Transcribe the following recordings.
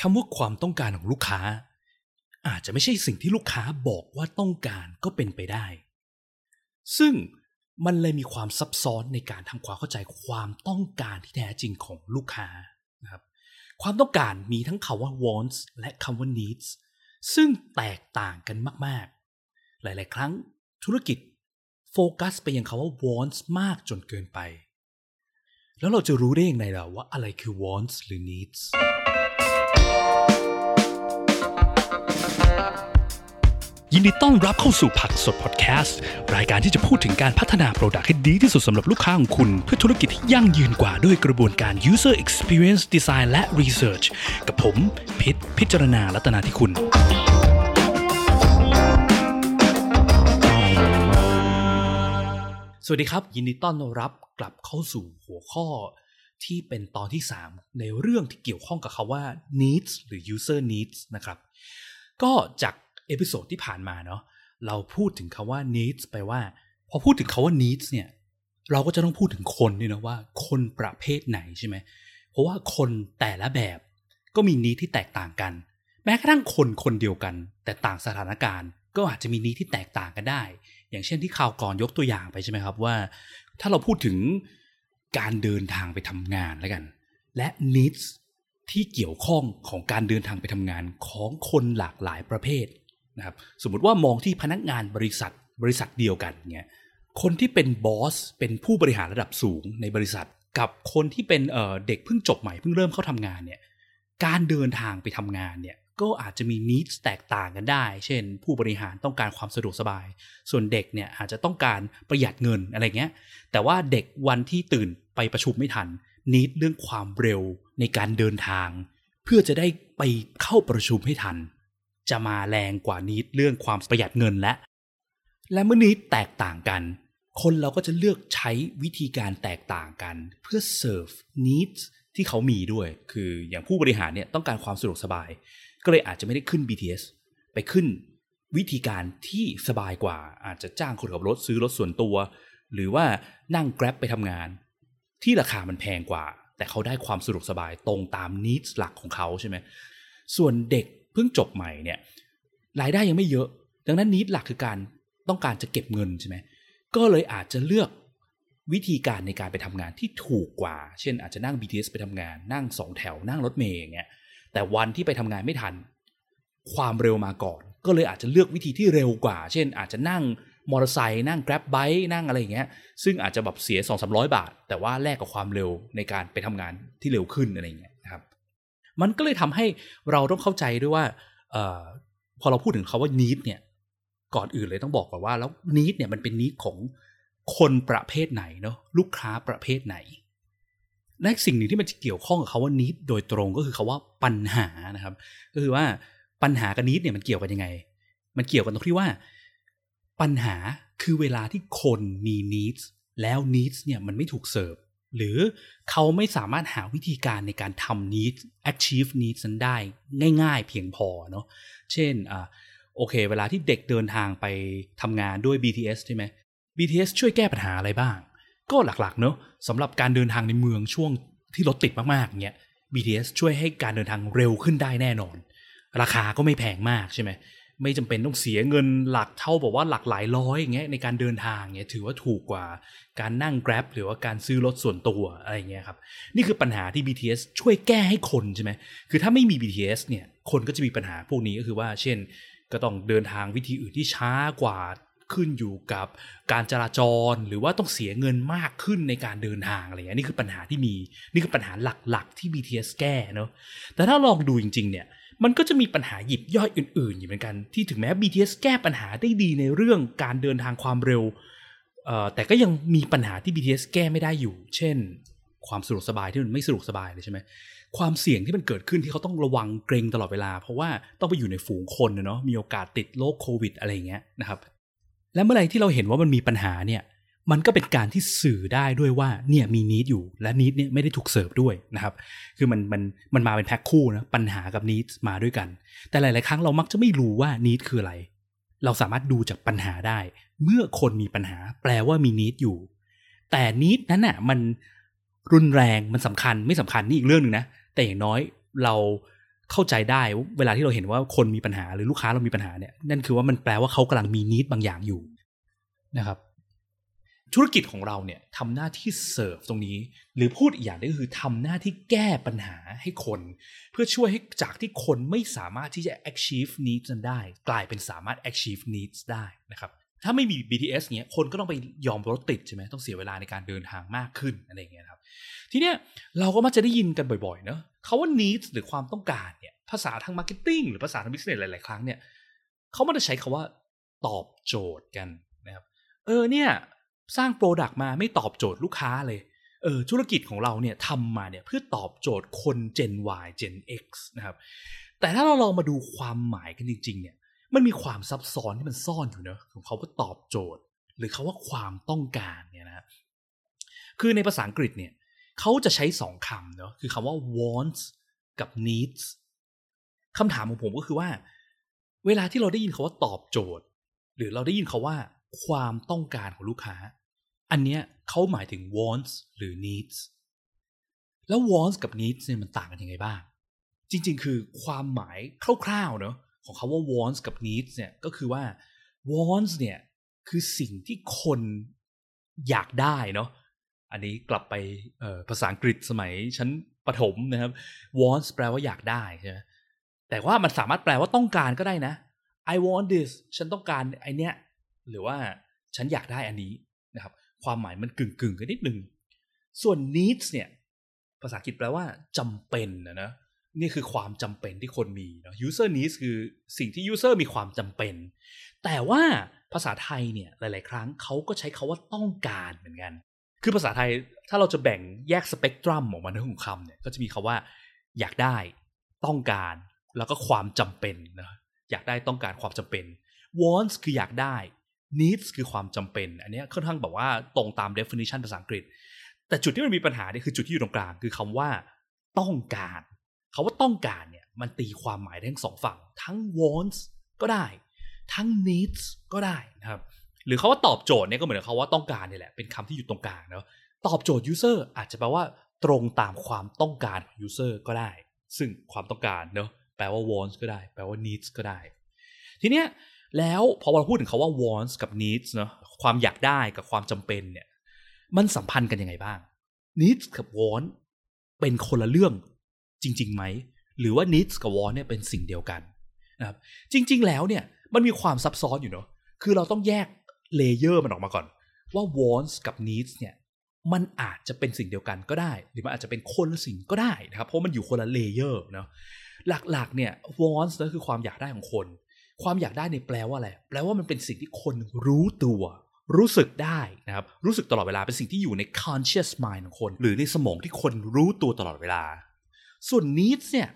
คำว่าความต้องการของลูกค้า อาจจะไม่ใช่สิ่งที่ลูกค้าบอกว่าต้องการก็เป็นไปได้ ซึ่งมันเลยมีความซับซ้อนในการทำความเข้าใจความต้องการที่แท้จริงของลูกค้านะครับ ความต้องการมีทั้งคาว่า wants และคำว่า needs ซึ่งแตกต่างกันมาก ๆ หลาย ๆ ครั้งธุรกิจโฟกัสไปยังคาว่า wants มากจนเกินไป แล้วเราจะรู้ได้อย่างไรล่ะว่าอะไรคือ wants หรือ needs ยินดีต้อนรับเข้าสู่ผักสดพอดแคสต์ รายการที่จะพูดถึงการพัฒนาโปรดักต์ให้ดีที่สุดสำหรับลูกค้าของคุณ เพื่อธุรกิจที่ยั่งยืนกว่าด้วยกระบวนการ user experience design และ research กับผม พิษพิจารณาลัตนาที่คุณสวัสดีครับ ยินดีต้อนรับกลับเข้าสู่หัวข้อที่เป็นตอนที่ 3 ในเรื่องที่เกี่ยวข้องกับคำว่า needs หรือ user needs นะครับ ก็จาก episode ที่ผ่านมาเนาะเราพูดถึงคาว่า needs ไปว่า พอพูดถึงคำว่า needs เนี่ย เราก็จะต้องพูดถึงคนด้วยนะว่า คนประเภทไหนใช่ไหมเพราะว่าคนแต่ละแบบก็มี need ที่แตกต่างกัน แม้กระทั่งคนคนเดียวกัน แต่ต่างสถานการณ์ ก็อาจจะมีนี้ที่แตกต่างกันได้ อย่างเช่นที่ข่าวก่อนยกตัวอย่างไปใช่ไหมครับว่า ถ้าเราพูดถึงการเดินทางไปทำงานแล้วกัน และ needs ที่เกี่ยวข้องของการเดินทางไปทำงานของคนหลากหลายประเภท นะครับสมมติว่ามองที่พนักงานบริษัทบริษัทเดียวกันเงี้ยคนที่เป็นบอสเป็นผู้บริหารระดับสูงในบริษัท กับคนที่เป็นเเด็กเพิ่งจบใหม่เพิ่งเริ่มเข้าทำงานเนี่ยการเดินทางไปทำงานเนี่ยก็อาจจะมีนิสแตกต่างกันได้ เช่น ผู้บริหารต้องการความสะดวกสบาย ส่วนเด็กเนี่ยอาจจะต้องการประหยัดเงินอะไรเงี้ย แต่ว่าเด็กวันที่ตื่นไปประชุมไม่ทันนิดเรื่องความเร็วในการเดินทาง เพื่อจะได้ไปเข้าประชุมให้ทัน จะมาแรงกว่านิดเรื่องความประหยัดเงินและ และเมื่อนิดแตกต่างกัน คนเราก็จะเลือกใช้วิธีการแตกต่างกัน เพื่อเซิร์ฟนิดที่เขามีด้วย คืออย่างผู้บริหารเนี่ยต้องการความสะดวกสบาย ก็เลยอาจจะไม่ได้ขึ้น BTS ไปขึ้นวิธีการที่สบายกว่า อาจจะจ้างคนขับรถซื้อรถส่วนตัว หรือว่านั่ง Grab ไปทำงาน ที่ราคามันแพงกว่า แต่เขาได้ความสะดวกสบายตรงตามนิดหลักของเขาใช่ไหมส่วนเด็ก พิ่งจบใหม่เนี่ยรายได้ยังไม่เยอะ ดังนั้นนิดหลักคือการต้องการจะเก็บเงินใช่ไหมก็เลยอาจจะเลือกวิธีการในการไปทำงานที่ถูกกว่า เช่นอาจจะนั่ง BTS ไปทำงาน นั่งสองแถว นั่งรถเมย์อย่างเงี้ย แต่วันที่ไปทำงานไม่ทัน ความเร็วมาก่อน ก็เลยอาจจะเลือกวิธีที่เร็วกว่า เช่น อาจจะนั่งมอเตอร์ไซค์นั่ง grab bike นั่งอะไรอย่างเงี้ย ซึ่งอาจจะแบบเสียสองสามร้อยบาท แต่ว่าแลกกับความเร็วในการไปทำงานที่เร็วขึ้นอะไรอย่างเงี้ย มันก็เลยทำให้เราต้องเข้าใจด้วยว่าออพอเราพูดถึงคาว่า need เนี่ย ก่อนอื่นเลยต้องบอกก่อนว่าแล้ว need เนี่ยมันเป็น need ของคนประเภทไหนเนาะลูกค้าประเภทไหนและสิ่งหนึ่งที่มันจะเกี่ยวข้องกับคาว่า need โดยตรงก็คือคาว่าปัญหานะครับ ก็คือว่าปัญหากับ need เนี่ยมันเกี่ยวกันยังไง มันเกี่ยวกันตรงที่ว่า ปัญหาคือเวลาที่คนมี needs แล้ว needs เนี่ยมันไม่ถูกเสิร์ฟ หรือเขาไม่สามารถหาวิธีการในการทำ need achieve need นั้นได้ง่าย ๆ เพียงพอเนาะเช่นอ่าโอเค เวลาที่เด็กเดินทางไปทำงานด้วย BTS ใช่ไหม BTS ช่วยแก้ปัญหาอะไรบ้าง ก็หลักๆเนาะสำหรับการเดินทางในเมืองช่วงที่รถติดมากๆเงี้ย BTS ช่วยให้การเดินทางเร็วขึ้นได้แน่นอน ราคาก็ไม่แพงมากใช่ไหม ไม่จำเป็นต้องเสียเงินหลักเท่าบอกว่าหลักหลายร้อยอย่างเงี้ยในการเดินทางเงี้ยถือว่าถูกกว่าการนั่ง Grab หรือว่าการซื้อรถส่วนตัวอะไรเงี้ยครับนี่คือปัญหาที่ BTS ช่วยแก้ให้คนใช่ไหมคือถ้าไม่มี BTS เนี่ยคนก็จะมีปัญหาพวกนี้ก็คือว่า เช่น ก็ต้องเดินทางวิธีอื่นที่ช้ากว่าขึ้นอยู่กับการจราจรหรือว่าต้องเสียเงินมากขึ้นในการเดินทางอะไรเงี้ยนี่คือปัญหาที่มีนี่คือปัญหาหลักๆที่ BTS แก้เนาะแต่ถ้าลองดูจริง ๆ เนี่ย มันก็จะมีปัญหาหยิบย่อยอื่นๆอยู่เหมือนกัน ที่ถึงแม้ BTS แก้ปัญหาได้ดีในเรื่องการเดินทางความเร็วแต่ก็ยังมีปัญหาที่ BTS แก้ไม่ได้อยู่ เช่น ความสะดวกสบายที่มันไม่สะดวกสบายเลยใช่ไหมความเสี่ยงที่มันเกิดขึ้นที่เขาต้องระวังเกรงตลอดเวลา เพราะว่าต้องไปอยู่ในฝูงคนเนาะมีโอกาสติดโรคโควิดอะไรเงี้ยนะครับและเมื่อไรที่เราเห็นว่ามันมีปัญหาเนี่ย มันก็เป็นการที่สื่อได้ด้วยว่าเนี่ยมีนิดอยู่และนิดเนี่ยไม่ได้ถูกเสิร์ฟด้วยนะครับ คือมันมันมันมาเป็นแพ็คคู่นะปัญหากับนิดมาด้วยกัน แต่หลาย ๆ ครั้งเรามักจะไม่รู้ว่านิดคืออะไร เราสามารถดูจากปัญหาได้ เมื่อคนมีปัญหา แปลว่ามีนิดอยู่ แต่นิดนั้นน่ะมันรุนแรงมันสำคัญไม่สำคัญนี่อีกเรื่องหนึ่งนะแต่อย่างน้อยเราเข้าใจได้เวลาที่เราเห็นว่าคนมีปัญหาหรือลูกค้าเรามีปัญหาเนี่ยนั่นคือว่ามันแปลว่าเขากำลังมีนิดบางอย่างอยู่นะครับ ธุรกิจของเราเนี่ยทำหน้าที่เสิร์ฟตรงนี้ หรือพูดอีกอย่างนึงก็คือทำหน้าที่แก้ปัญหาให้คน เพื่อช่วยให้จากที่คนไม่สามารถที่จะ achieve needs นั้นได้ กลายเป็นสามารถ achieve needs ได้นะครับถ้าไม่มี BTS เนี้ยคนก็ต้องไปยอมรถติดใช่ไหมต้องเสียเวลาในการเดินทางมากขึ้นอะไรอย่างเงี้ยครับ ทีเนี้ยเราก็มักจะได้ยินกันบ่อยๆเนอะเขาว่า needs หรือความต้องการเนี่ยภาษาทาง marketing หรือภาษาทาง business หลายๆ ครั้งเนี่ยเขามักจะใช้คาว่าตอบโจทย์กันนะครับเออเนี่ย สร้างโปรดักต์มาไม่ตอบโจทย์ลูกค้าเลยเออธุรกิจของเราเนี่ยทำมาเนี่ยเพื่อตอบโจทย์คน Gen Y Gen X นะครับ แต่ถ้าเราลองมาดูความหมายกันจริง ๆ เนี่ย มันมีความซับซ้อนที่มันซ่อนอยู่เนอะของเขาว่าตอบโจทย์ หรือเขาว่าความต้องการเนี่ยนะคือในภาษาอังกฤษเนี่ยเขาจะใช้สองคำเนอะคือคำว่า wants กับ needs คำถามของผมก็คือว่า เวลาที่เราได้ยินคาว่าตอบโจทย์ หรือเราได้ยินคาว่า ความต้องการของลูกค้า อันเนี้ยเขาหมายถึง wants หรือ needs แล้ว wants กับ needs เนี่ยมันต่างกันยังไงบ้าง จริง ๆ คือความหมายคร่าวๆเนอะของคาว่า wants กับ needs เนี่ยก็คือว่า wants เนี่ยคือสิ่งที่คนอยากได้เนาะอันนี้กลับไปภาษาอังกฤษสมัยชั้นประถมนะครับ wants แปลว่าอยากได้ใช่ไหมแต่ว่ามันสามารถแปลว่าต้องการก็ได้นะ I want this ฉันต้องการไอเนี้ยหรือว่าฉันอยากได้อันนี้ ความหมายมันกึ่งกึ่งกันนิดนึง ส่วน needs เนี่ย ภาษาอังกฤษแปลว่าจำเป็นนะนะ นี่คือความจำเป็นที่คนมีเนาะ user needs คือสิ่งที่ user มีความจำเป็น แต่ว่าภาษาไทยเนี่ยหลาย ๆ ครั้งเขาก็ใช้คาว่าต้องการเหมือนกัน คือภาษาไทยถ้าเราจะแบ่งแยกสเปกตรัมออกมาในของคำเนี่ย ก็จะมีคาว่า อยากได้ ต้องการ แล้วก็ความจำเป็นนะ อยากได้ต้องการความจำเป็น wants คืออยากได้ needs คือความจำเป็น อันนี้ค่อนข้างแบบว่าตรงตาม definition ภาษาอังกฤษ แต่จุดที่มันมีปัญหาเนี่ยคือจุดที่อยู่ตรงกลางคือคำว่าต้องการคาว่าต้องการเนี่ยมันตีความหมายทั้งสองฝั่ง ทั้ง wants ก็ได้ ทั้ง needs ก็ได้นะครับหรือเขาว่าตอบโจทย์เนี่ยก็เหมือนเขาว่าต้องการนี่แหละเป็นคำที่อยู่ตรงกลางเนาะตอบโจทย์ user อาจจะแปลว่าตรงตามความต้องการของ user ก็ได้ ซึ่งความต้องการเนาะแปลว่า wants ก็ได้ แปลว่า needs ก็ได้ ทีเนี้ย แล้วพอเราพูดถึงเขาว่า wants กับ needs เนาะความอยากได้กับความจำเป็นเนี่ย มันสัมพันธ์กันยังไงบ้าง needs กับ want เป็นคนละเรื่องจริงๆไหม หรือว่า needs กับ want เนี่ยเป็นสิ่งเดียวกันนะครับจริง ๆ แล้วเนี่ยมันมีความซับซ้อนอยู่เนาะคือเราต้องแยก layer มันออกมาก่อน ว่า wants กับ needs เนี่ยมันอาจจะเป็นสิ่งเดียวกันก็ได้ หรือมันอาจจะเป็นคนละสิ่งก็ได้นะครับ เพราะมันอยู่คนละ layer เนาะหลักๆเนี่ย wants ก็คือความอยากได้ของคน ความอยากได้เนี่ยแปลว่าอะไร แปลว่ามันเป็นสิ่งที่คนรู้ตัว รู้สึกได้นะครับ รู้สึกตลอดเวลาเป็นสิ่งที่อยู่ใน conscious mind ของคน หรือในสมองที่คนรู้ตัวตลอดเวลา ส่วน needs เนี่ย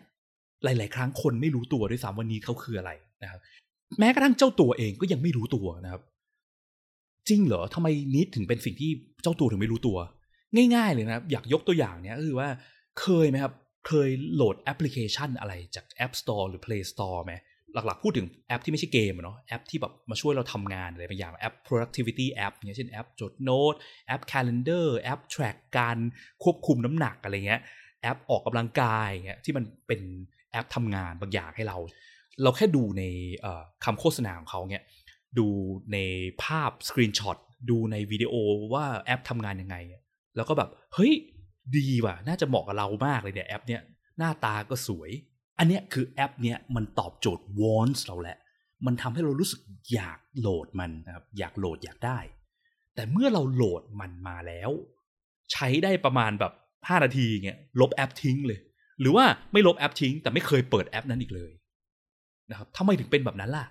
หลาย ๆ ครั้งคนไม่รู้ตัวด้วยซ้ำว่า need เขาคืออะไรนะครับ แม้กระทั่งเจ้าตัวเองก็ยังไม่รู้ตัวนะครับ จริงเหรอทำไม need ถึงเป็นสิ่งที่เจ้าตัวถึงไม่รู้ตัว ง่าย ๆ เลยนะครับอยากยกตัวอย่างเนี้ยก็คือว่าเคยไหมครับ เคยโหลดแอปพลิเคชันอะไรจาก App Store หรือ Play Store ไหม หลักๆ พูดถึงแอปที่ไม่ใช่เกมเนาะแอปที่แบบมาช่วยเราทำงานอะไรบางอย่างแอป productivity app เงี้ยเช่นแอปจดโน้ตแอป calendar แอป track การควบคุมน้ำหนักอะไรเงี้ยแอปออกกำลังกายเงี้ยที่มันเป็นแอปทำงานบางอย่างให้เรา เราแค่ดูในคำโฆษณาของเขาเนี่ยดูในภาพ screenshot ดูในวิดีโอว่าแอปทำงานยังไง แล้วก็แบบ เฮ้ย ดีว่ะ น่าจะเหมาะกับเรามากเลยเนี่ยแอปเนี้ยหน้าตาก็สวย อันเนี้ยคือแอปเนี้ยมันตอบโจทย์ wants เราแหละ มันทำให้เรารู้สึกอยากโหลดมันนะครับอยากโหลดอยากได้ แต่เมื่อเราโหลดมันมาแล้ว ใช้ได้ประมาณแบบห้านาทีเงี้ยลบแอปทิ้งเลย หรือว่าไม่ลบแอปทิ้ง แต่ไม่เคยเปิดแอปนั้นอีกเลยนะครับทำไมถึงเป็นแบบนั้นล่ะ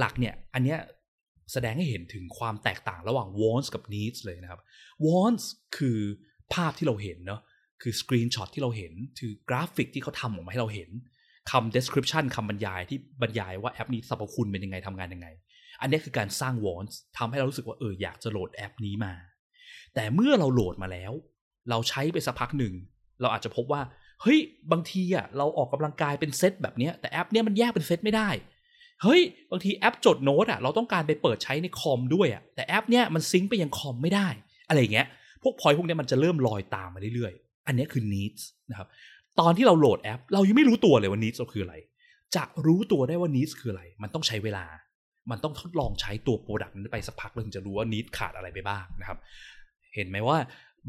หลักๆ เนี่ย อันเนี้ยแสดงให้เห็นถึงความแตกต่างระหว่าง wants กับ needs เลยนะครับ wants คือภาพที่เราเห็นเนาะ คือ screenshot ที่เราเห็น คือกราฟิกที่เขาทำออกมาให้เราเห็นคำ description คำบรรยายที่บรรยายว่าแอปนี้สรรพคุณเป็นยังไงทำงานยังไง อันนี้คือการสร้าง wants ทำให้เรารู้สึกว่าเอออยากจะโหลดแอปนี้มา แต่เมื่อเราโหลดมาแล้ว เราใช้ไปสักพักหนึ่ง เราอาจจะพบว่า เฮ้ย บางทีอะเราออกกำลังกายเป็นเซตแบบนี้แต่แอปเนี้ยมันแยกเป็นเซตไม่ได้ เฮ้ย บางทีแอปจดโน้ตอะเราต้องการไปเปิดใช้ในคอมด้วยอะแต่แอปเนี้ยมัน sync ไปยังคอมไม่ได้ อะไรเงี้ยพวกพอยพวกนี้มันจะเริ่มลอยตามมาเรื่อยๆ อันนี้คือ needs นะครับ ตอนที่เราโหลดแอป เรายังไม่รู้ตัวเลยว่า needs เราคืออะไร จะรู้ตัวได้ว่า needs คืออะไร มันต้องใช้เวลา มันต้องทดลองใช้ตัว product นั้นไปสักพักถึงจะรู้ว่า needs ขาดอะไรไปบ้างนะครับ เห็นไหมว่า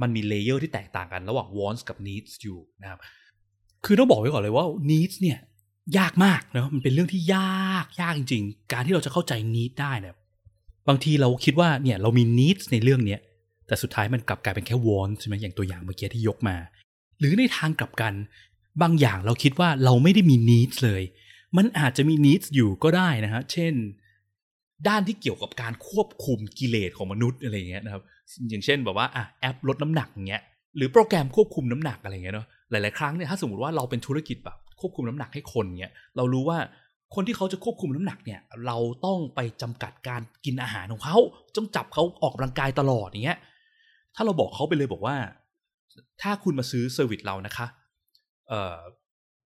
มันมี layer ที่แตกต่างกันระหว่าง wants กับ needs อยู่นะครับ คือต้องบอกไว้ก่อนเลยว่า needs เนี่ยยากมากนะมันเป็นเรื่องที่ยากยากจริง ๆ การที่เราจะเข้าใจ needs ได้เนี่ยบางทีเราคิดว่าเนี่ยเรามี needs ในเรื่องเนี้ย แต่สุดท้ายมันกลับกลายเป็นแค่ want ใช่ไหมอย่างตัวอย่างเมื่อกี้ที่ยกมา หรือในทางกลับกัน บางอย่างเราคิดว่าเราไม่ได้มี needs เลย มันอาจจะมี needs อยู่ก็ได้นะฮะเช่น ด้านที่เกี่ยวกับการควบคุมกิเลสของมนุษย์อะไรเงี้ยนะครับ อย่างเช่นแบบว่าอะแอปลดน้ำหนักอย่างเงี้ยหรือโปรแกรมควบคุมน้ำหนักอะไรเงี้ยเนาะหลาย ๆ ครั้งเนี่ยถ้าสมมติว่าเราเป็นธุรกิจแบบควบคุมน้ำหนักให้คนเงี้ยเรารู้ว่าคนที่เขาจะควบคุมน้ำหนักเนี่ย เราต้องไปจำกัดการกินอาหารของเขาต้องจับเขาออกกำลังกายตลอดอย่างเงี้ย ถ้าเราบอกเขาไปเลยบอกว่า ถ้าคุณมาซื้อเซอร์วิสเรานะคะเอ่อ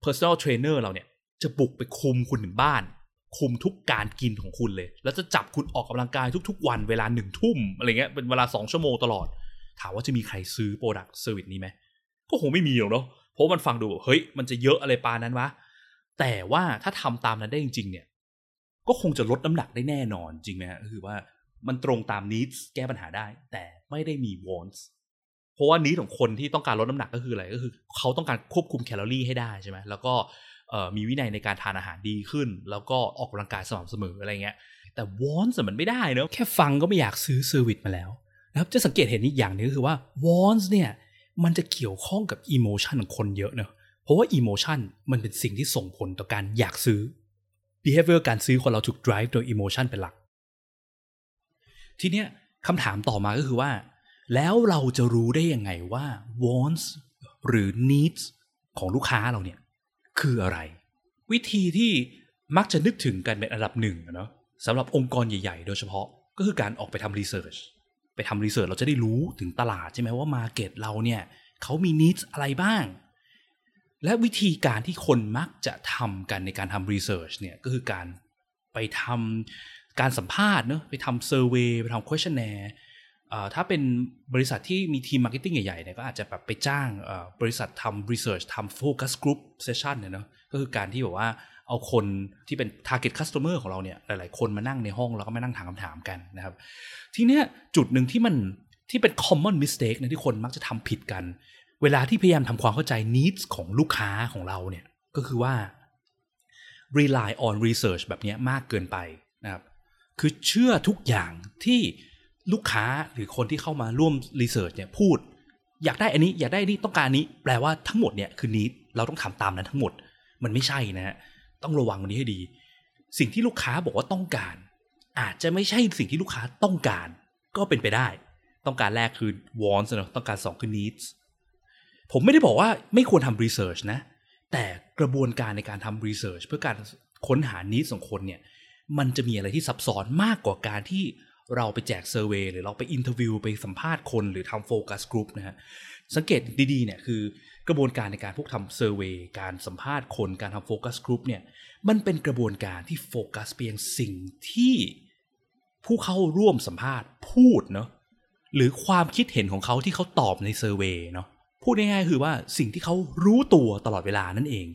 personal trainer เราเนี่ยจะบุกไปคุมคุณถึงบ้าน คุมทุกการกินของคุณเลย แล้วจะจับคุณออกกำลังกายทุก ๆ วันเวลาหนึ่งทุ่มอะไรเงี้ยเป็นเวลาสองชั่วโมงตลอด ถามว่าจะมีใครซื้อ product service นี้ไหมก็คงไม่มีหรอกเนาะเพราะมันฟังดูเฮ้ยมันจะเยอะอะไรปานั้นวะแต่ว่าถ้าทำตามนั้นได้จริง ๆ เนี่ย ก็คงจะลดน้ำหนักได้แน่นอนจริงไหมฮะคือว่ามันตรงตาม needs แก้ปัญหาได้ แต่ ไม่ได้มี wants เพราะว่า need ของคนที่ต้องการลดน้ำหนักก็คืออะไรก็คือ เขาต้องการควบคุมแคลอรี่ให้ได้ใช่ไหมแล้วก็มีวินัยในการทานอาหารดีขึ้น แล้วก็ออกกำลังกายสม่ำเสมออะไรเงี้ยแต่ wants มันไม่ได้เนอะแค่ฟังก็ไม่อยากซื้อ service มาแล้วนะครับจะสังเกตเห็นอีกอย่างนึงก็คือว่า wants เนี่ยมันจะเกี่ยวข้องกับ emotion ของคนเยอะเนอะเพราะว่า emotion มันเป็นสิ่งที่ส่งผลต่อการอยากซื้อ behavior การซื้อคนเราถูก drive โดย emotion เป็นหลัก ทีเนี้ย คำถามต่อมาก็คือว่า แล้วเราจะรู้ได้ยังไงว่า wants หรือ needs ของลูกค้าเราเนี่ย คืออะไร วิธีที่มักจะนึกถึงกันเป็นอันดับหนึ่งเนาะสำหรับองค์กรใหญ่ๆ โดยเฉพาะก็คือการออกไปทำ research ไปทำ research เราจะได้รู้ถึงตลาดใช่ไหมว่า market เราเนี่ยเขามี needs อะไรบ้าง และวิธีการที่คนมักจะทำกันในการทำ research เนี่ยก็คือการไปทำ การสัมภาษณ์เนาะไปทำ survey ไปทำ questionnaire ถ้าเป็นบริษัทที่มีทีม marketing ใหญ่ๆเนี่ยก็อาจจะแบบไปจ้างบริษัททำ research ทำ focus group session เนี่ยเนาะก็คือการที่แบบว่าเอาคนที่เป็น target customer ของเราเนี่ยหลายๆ คนมานั่งในห้องแล้วก็มานั่งถามคำถามกันนะครับ ทีเนี้ยจุดหนึ่งที่มันที่เป็น common mistake นะที่คนมักจะทำผิดกัน เวลาที่พยายามทำความเข้าใจ needs ของลูกค้าของเราเนี่ยก็คือว่า rely on research แบบนี้มากเกินไปนะครับ คือเชื่อทุกอย่างที่ลูกค้าหรือคนที่เข้ามาร่วมรีเสิร์ชเนี่ยพูด อยากได้อันนี้อยากได้นี้ต้องการนี้ แปลว่าทั้งหมดเนี่ยคือนี้เราต้องทำตามนั้นทั้งหมด มันไม่ใช่นะฮะต้องระวังวันนี้ให้ดี สิ่งที่ลูกค้าบอกว่าต้องการ อาจจะไม่ใช่สิ่งที่ลูกค้าต้องการ ก็เป็นไปได้ ต้องการแรกคือ wants นะต้องการสองคือ needs ผมไม่ได้บอกว่าไม่ควรทำ research นะ แต่กระบวนการในการทำ research เพื่อการค้นหา needs ของคนเนี่ย มันจะมีอะไรที่ซับซ้อนมากกว่าการที่เราไปแจก survey หรือเราไป interview ไปสัมภาษณ์คนหรือทำ focus group นะฮะสังเกตดีๆเนี่ยคือกระบวนการในการพวกทำ survey การสัมภาษณ์คนการทำ focus group เนี่ยมันเป็นกระบวนการที่โฟกัสเพียงสิ่งที่ผู้เข้าร่วมสัมภาษณ์พูดเนาะหรือความคิดเห็นของเขาที่เขาตอบในเซอร์เวยเนาะพูดง่ายๆคือว่าสิ่งที่เขารู้ตัวตลอดเวลานั่นเอง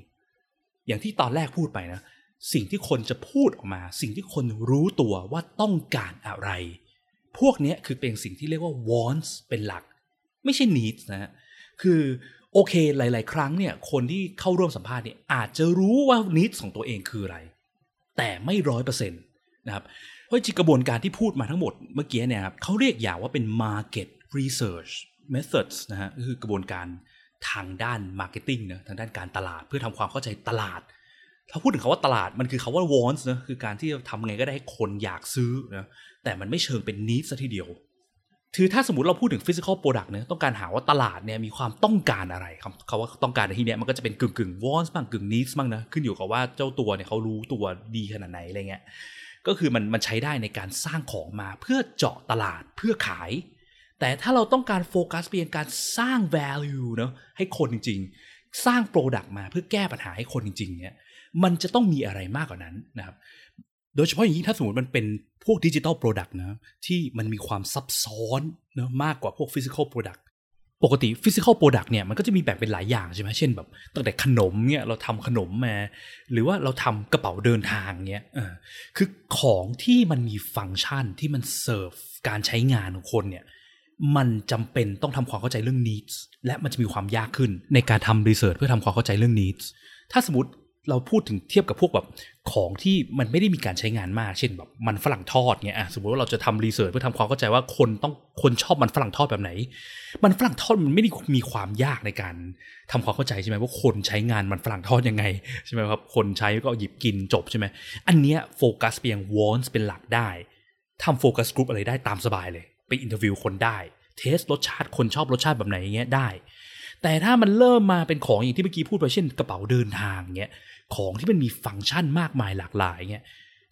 อย่างที่ตอนแรกพูดไปนะ สิ่งที่คนจะพูดออกมา สิ่งที่คนรู้ตัวว่าต้องการอะไร พวกนี้คือเป็นสิ่งที่เรียกว่า wants เป็นหลัก ไม่ใช่ needs นะ คือโอเคหลาย ๆ ครั้งเนี่ยคนที่เข้าร่วมสัมภาษณ์เนี่ยอาจจะรู้ว่า needs ของตัวเองคืออะไร แต่ไม่ร้อยเปอร์เซ็นต์นะครับ เพราะจริงกระบวนการที่พูดมาทั้งหมดเมื่อกี้เนี่ยครับเขาเรียกอย่างว่าเป็น market research methods นะฮะคือกระบวนการทางด้าน marketing นะทางด้านการตลาดเพื่อทำความเข้าใจตลาด ถ้าพูดถึงคาว่าตลาดมันคือคาว่า wants นะคือการที่ทำไงก็ได้ให้คนอยากซื้อนะแต่มันไม่เชิงเป็น need ซะทีเดียวคือถ้าสมมติเราพูดถึง physical product เนี่ยต้องการหาว่าตลาดเนี่ยมีความต้องการอะไรคำคาว่าต้องการในที่นี้มันก็จะเป็นกึ่งกึ่ง wants บ้างกึ่ง needs บ้างนะขึ้นอยู่กับว่าเจ้าตัวเนี่ยเขารู้ตัวดีขนาดไหนอะไรเงี้ยก็คือมันมันใช้ได้ในการสร้างของมาเพื่อเจาะตลาดเพื่อขาย แต่ถ้าเราต้องการโฟกัสเพียงการสร้าง value เนาะให้คนจริง ๆ สร้าง product มาเพื่อแก้ปัญหาให้คนจริงๆเนี่ย มันจะต้องมีอะไรมากกว่านั้นนะครับ โดยเฉพาะอย่างยิ่งถ้าสมมติมันเป็นพวก digital product นะที่มันมีความซับซ้อนนะมากกว่าพวก physical product ปกติ physical product เนี่ยมันก็จะมีแบ่งเป็นหลายอย่างใช่ไหมเช่นแบบตั้งแต่ขนมเนี่ยเราทำขนมมาหรือว่าเราทำกระเป๋าเดินทางเนี่ยคือของที่มันมีฟังก์ชันที่มันเสิร์ฟการใช้งานของคนเนี่ยมันจำเป็นต้องทำความเข้าใจเรื่อง needs และมันจะมีความยากขึ้นในการทำ research เพื่อทำความเข้าใจเรื่อง needs ถ้าสมมติ เราพูดถึงเทียบกับพวกแบบของที่มันไม่ได้มีการใช้งานมาก เช่นแบบมันฝรั่งทอดเนี่ยสมมติว่าเราจะทำ research เพื่อทำความเข้าใจว่าคนต้องคนชอบมันฝรั่งทอดแบบไหน มันฝรั่งทอดมันไม่ได้มีความยากในการทำความเข้าใจใช่ไหมว่าคนใช้งานมันฝรั่งทอดยังไงใช่ไหมครับคนใช้ก็หยิบกินจบใช่ไหมอันเนี้ยโฟกัสเพียง wants เป็นหลักได้ทำ focus group อะไรได้ตามสบายเลย ไป interview คนได้ test รสชาติคนชอบรสชาติแบบไหนเงี้ยได้แต่ถ้ามันเริ่มมาเป็นของอย่างที่เมื่อกี้พูดไปเช่นกระเป๋าเดินทางเงี้ย ของที่มันมีฟังก์ชันมากมายหลากหลายเงี้ย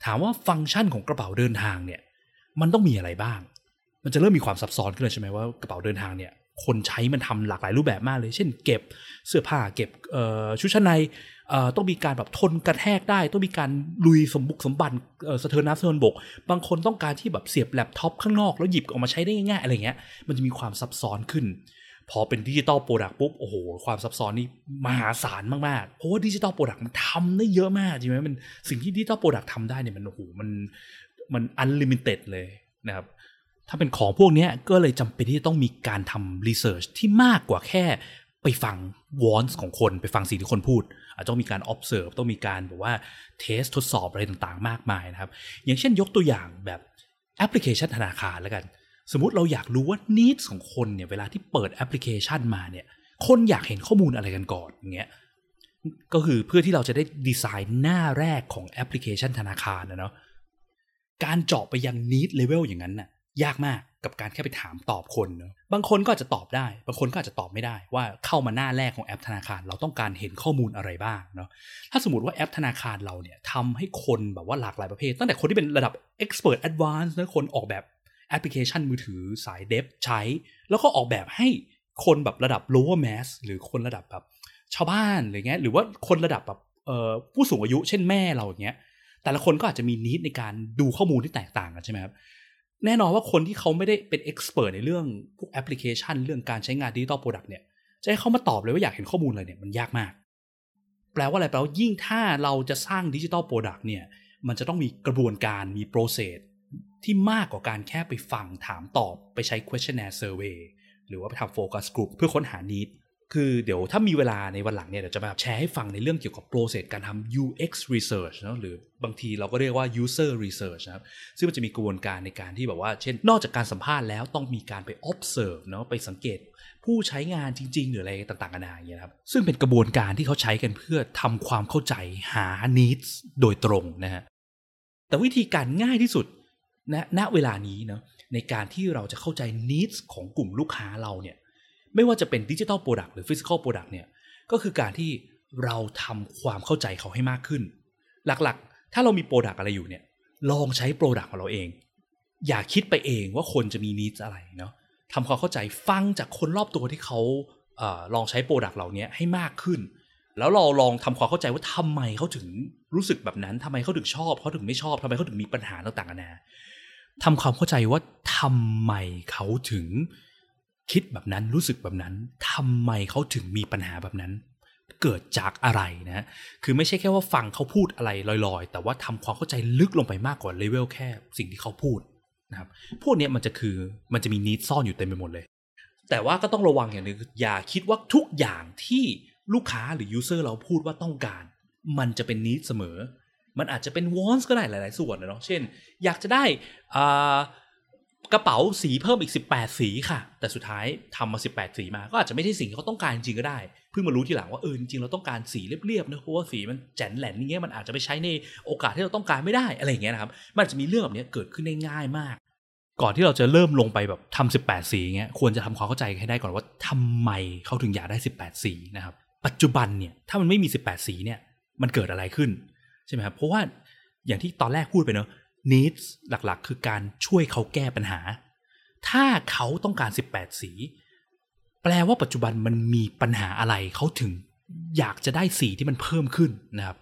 ถามว่าฟังก์ชันของกระเป๋าเดินทางเนี่ย มันต้องมีอะไรบ้าง มันจะเริ่มมีความซับซ้อนขึ้นเลยใช่ไหมว่ากระเป๋าเดินทางเนี่ย คนใช้มันทำหลากหลายรูปแบบมากเลย เช่น เก็บเสื้อผ้าเก็บชุดชั้นในต้องมีการแบบทนกระแทกได้ ต้องมีการลุยสมบุกสมบันสะเทินน้ำสะเทินบก บางคนต้องการที่แบบเสียบแล็ปท็อปข้างนอกแล้วหยิบออกมาใช้ได้ง่ายๆอะไรเงี้ยมันจะมีความซับซ้อนขึ้น พอเป็น digital product ปุ๊บ โอ้โห ความซับซ้อนนี่มหาศาลมากๆ เพราะว่า digital product มันทำได้เยอะมากจริงไหมมันสิ่งที่ digital product ทำได้เนี่ยมันโอ้โหมันมัน unlimited เลยนะครับ ถ้าเป็นของพวกนี้ก็เลยจำเป็นที่จะต้องมีการทำ research ที่มากกว่าแค่ไปฟัง wants ของคนไปฟังสิ่งที่คนพูด อาจจะต้องมีการ observe ต้องมีการแบบว่า test ทดสอบอะไรต่างๆ มากมายนะครับ อย่างเช่นยกตัวอย่างแบบแอปพลิเคชันธนาคารแล้วกัน สมมติเราอยากรู้ว่า needs ของคนเนี่ยเวลาที่เปิดแอปพลิเคชันมาเนี่ย คนอยากเห็นข้อมูลอะไรกันก่อนอย่างเงี้ยก็คือเพื่อที่เราจะได้ดีไซน์หน้าแรกของแอปพลิเคชันธนาคารนะเนาะการเจาะไปยัง need level อย่างนั้นน่ะยากมากกับการแค่ไปถามตอบคนเนาะบางคนก็อาจจะตอบได้ บางคนก็อาจจะตอบไม่ได้ ว่าเข้ามาหน้าแรกของแอปธนาคาร เราต้องการเห็นข้อมูลอะไรบ้างเนาะถ้าสมมติว่าแอปธนาคารเราเนี่ยทำให้คนแบบว่าหลากหลายประเภท ตั้งแต่คนที่เป็นระดับ expert advanced นะคนออกแบบ แอปพลิเคชันมือถือสายเดฟใช้ แล้วก็ออกแบบให้คนแบบระดับ lower mass หรือคนระดับแบบชาวบ้านอะไรเงี้ยหรือว่าคนระดับแบบผู้สูงอายุเช่นแม่เราอย่างเงี้ยแต่ละคนก็อาจจะมี needs ในการดูข้อมูลที่แตกต่างกันใช่ไหมครับแน่นอนว่าคนที่เขาไม่ได้เป็น expert ในเรื่องพวกแอปพลิเคชัน เรื่องการใช้งาน digital product เนี่ยจะให้เขามาตอบเลยว่าอยากเห็นข้อมูลอะไรเนี่ยมันยากมาก แปลว่าอะไรแปลว่ายิ่งถ้าเราจะสร้าง digital product เนี่ยมันจะต้องมีกระบวนการมี process ที่มากกว่าการแค่ไปฟังถามตอบไปใช้ questionnaire survey หรือว่าไปทำ focus group เพื่อค้นหา need คือเดี๋ยวถ้ามีเวลาในวันหลังเนี่ยเดี๋ยวจะมาแชร์ให้ฟังในเรื่องเกี่ยวกับ process การทำ UX research นะหรือบางทีเราก็เรียกว่า user research นะครับซึ่งมันจะมีกระบวนการในการที่แบบว่าเช่น นอกจากการสัมภาษณ์แล้วต้องมีการไป observe เนาะไปสังเกต ผู้ใช้งานจริง ๆ หรืออะไรต่างๆกันาอย่างเงี้ยครับซึ่งเป็นกระบวนการที่เขาใช้กันเพื่อทำความเข้าใจหา needs โดยตรงนะฮะแต่วิธีการง่ายที่สุด ณณเวลานี้เนาะในการที่เราจะเข้าใจ needs ของกลุ่มลูกค้าเราเนี่ยไม่ว่าจะเป็น digital product หรือ physical product เนี่ยก็คือการที่เราทำความเข้าใจเขาให้มากขึ้น หลักๆ ถ้าเรามี product อะไรอยู่เนี่ยลองใช้ product ของเราเอง อย่าคิดไปเองว่าคนจะมี needs อะไรเนาะทำความเข้าใจฟังจากคนรอบตัวที่เขาเออลองใช้ product เหล่านี้ให้มากขึ้น แล้วเราลองทำความเข้าใจว่าทำไมเขาถึงรู้สึกแบบนั้นทำไมเขาถึงชอบเขาถึงไม่ชอบทำไมเขาถึงมีปัญหาต่างๆนานา ทำความเข้าใจว่าทำไมเขาถึงคิดแบบนั้นรู้สึกแบบนั้นทำไมเขาถึงมีปัญหาแบบนั้น เกิดจากอะไรนะคือไม่ใช่แค่ว่าฟังเขาพูดอะไรลอยๆ แต่ว่าทำความเข้าใจลึกลงไปมากกว่าเลเวลแค่สิ่งที่เขาพูดนะครับพวกนี้มันจะคือมันจะมีนิดซ่อนอยู่เต็มไปหมดเลย แต่ว่าก็ต้องระวังอย่างหนึ่งอย่าคิดว่าทุกอย่างที่ลูกค้าหรือยูเซอร์เราพูดว่าต้องการ มันจะเป็นนิดเสมอ มันอาจจะเป็นวอนส์ก็ได้หลาย ๆ ส่วนนะเนาะเช่น อยากจะได้กระเป๋าสีเพิ่มอีก 18 สีค่ะ แต่สุดท้ายทำมา 18 สีมาก็อาจจะไม่ใช่สิ่งที่เขาต้องการจริงก็ได้ เพิ่งมารู้ทีหลังว่าเออจริงเราต้องการสีเรียบๆนะเพราะว่าสีมันแจนแหลนอย่างเงี้ยมันอาจจะไปใช้ในโอกาสที่เราต้องการไม่ได้อะไรอย่างเงี้ยนะครับมันจะมีเรื่องแบบนี้เกิดขึ้นได้ง่ายมาก ก่อนที่เราจะเริ่มลงไปแบบทำ18 สีเงี้ยควรจะทำความเข้าใจให้ได้ก่อนว่าทำไมเขาถึงอยากได้ 18 สีนะครับปัจจุบันเนี่ยถ้ามันไม่มี 18 สีเนี่ยมันเกิดอะไรขึ้น ใช่ไหมครับเพราะว่าอย่างที่ตอนแรกพูดไปเนอะ needs หลักๆ คือการช่วยเขาแก้ปัญหา ถ้าเขาต้องการ 18 สี แปลว่าปัจจุบันมันมีปัญหาอะไรเขาถึงอยากจะได้สีที่มันเพิ่มขึ้นนะครับ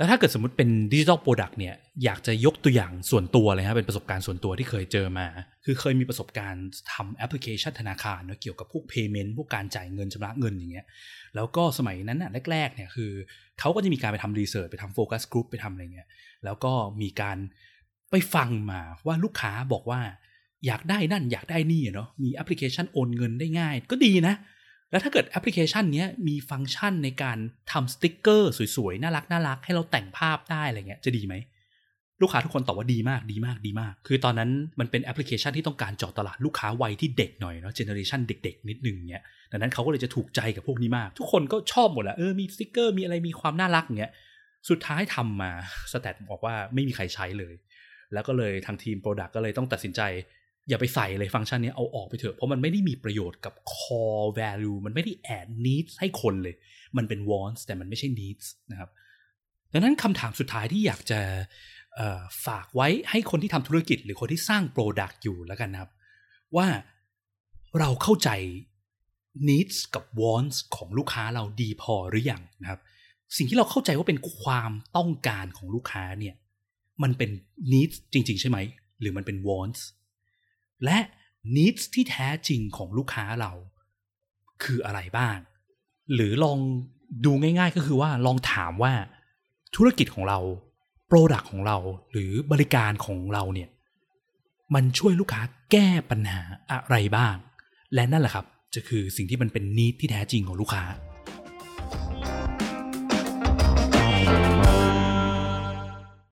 แล้วถ้าเกิดสมมติเป็นดิจิทัลโปรดักต์เนี่ยอยากจะยกตัวอย่างส่วนตัวเลยครับเป็นประสบการณ์ส่วนตัวที่เคยเจอมา คือเคยมีประสบการณ์ทำแอปพลิเคชันธนาคารเนาะเกี่ยวกับพวก payment พวกการจ่ายเงินชำระเงินอย่างเงี้ยแล้วก็สมัยนั้นน่ะแรกๆเนี่ยคือเขาก็จะมีการไปทำ research ไปทำ focus group ไปทำอะไรเงี้ยแล้วก็มีการไปฟังมาว่าลูกค้าบอกว่าอยากได้นั่นอยากได้นี่เนาะมีแอปพลิเคชันโอนเงินได้ง่าย ก็ดีนะ แล้วถ้าเกิดแอปพลิเคชันนี้มีฟังก์ชันในการทำสติกเกอร์สวยๆ น่ารักน่ารักให้เราแต่งภาพได้อะไรเงี้ยจะดีไหม ลูกค้าทุกคนตอบว่าดีมากดีมากดีมาก คือตอนนั้นมันเป็นแอปพลิเคชันที่ต้องการเจาะตลาดลูกค้าวัยที่เด็กหน่อยเนาะ generation เด็ก ๆ นิดนึงเนี้ยดังนั้นเขาก็เลยจะถูกใจกับพวกนี้มาก ทุกคนก็ชอบหมดแหละเออมีสติกเกอร์มีอะไรมีความน่ารักเงี้ยสุดท้ายทำมา stat บอกว่าไม่มีใครใช้เลย แล้วก็เลยทางทีม product ก็เลยต้องตัดสินใจ อย่าไปใส่เลยฟังก์ชันนี้เอาออกไปเถอะ เพราะมันไม่ได้มีประโยชน์กับ core value มันไม่ได้ add needs ให้คนเลย มันเป็น wants แต่มันไม่ใช่ needs นะครับ ดังนั้นคำถามสุดท้ายที่อยากจะฝากไว้ให้คนที่ทำธุรกิจ หรือคนที่สร้าง Product อยู่แล้วกันนะครับ ว่าเราเข้าใจ needs กับ wants ของลูกค้าเราดีพอหรืออยังนะครับ สิ่งที่เราเข้าใจว่าเป็นความต้องการของลูกค้าเนี่ย มันเป็น needs จริง ๆ ใช่ไหม หรือมันเป็น wants และ needs ที่แท้จริงของลูกค้าเรา คืออะไรบ้าง หรือลองดูง่าย ๆ ก็คือว่าลองถามว่าธุรกิจของเรา Product ของเราหรือบริการของเราเนี่ย มันช่วยลูกค้าแก้ปัญหาอะไรบ้าง และนั่นแหละครับ จะคือสิ่งที่มันเป็นนิดที่แท้จริงของลูกค้า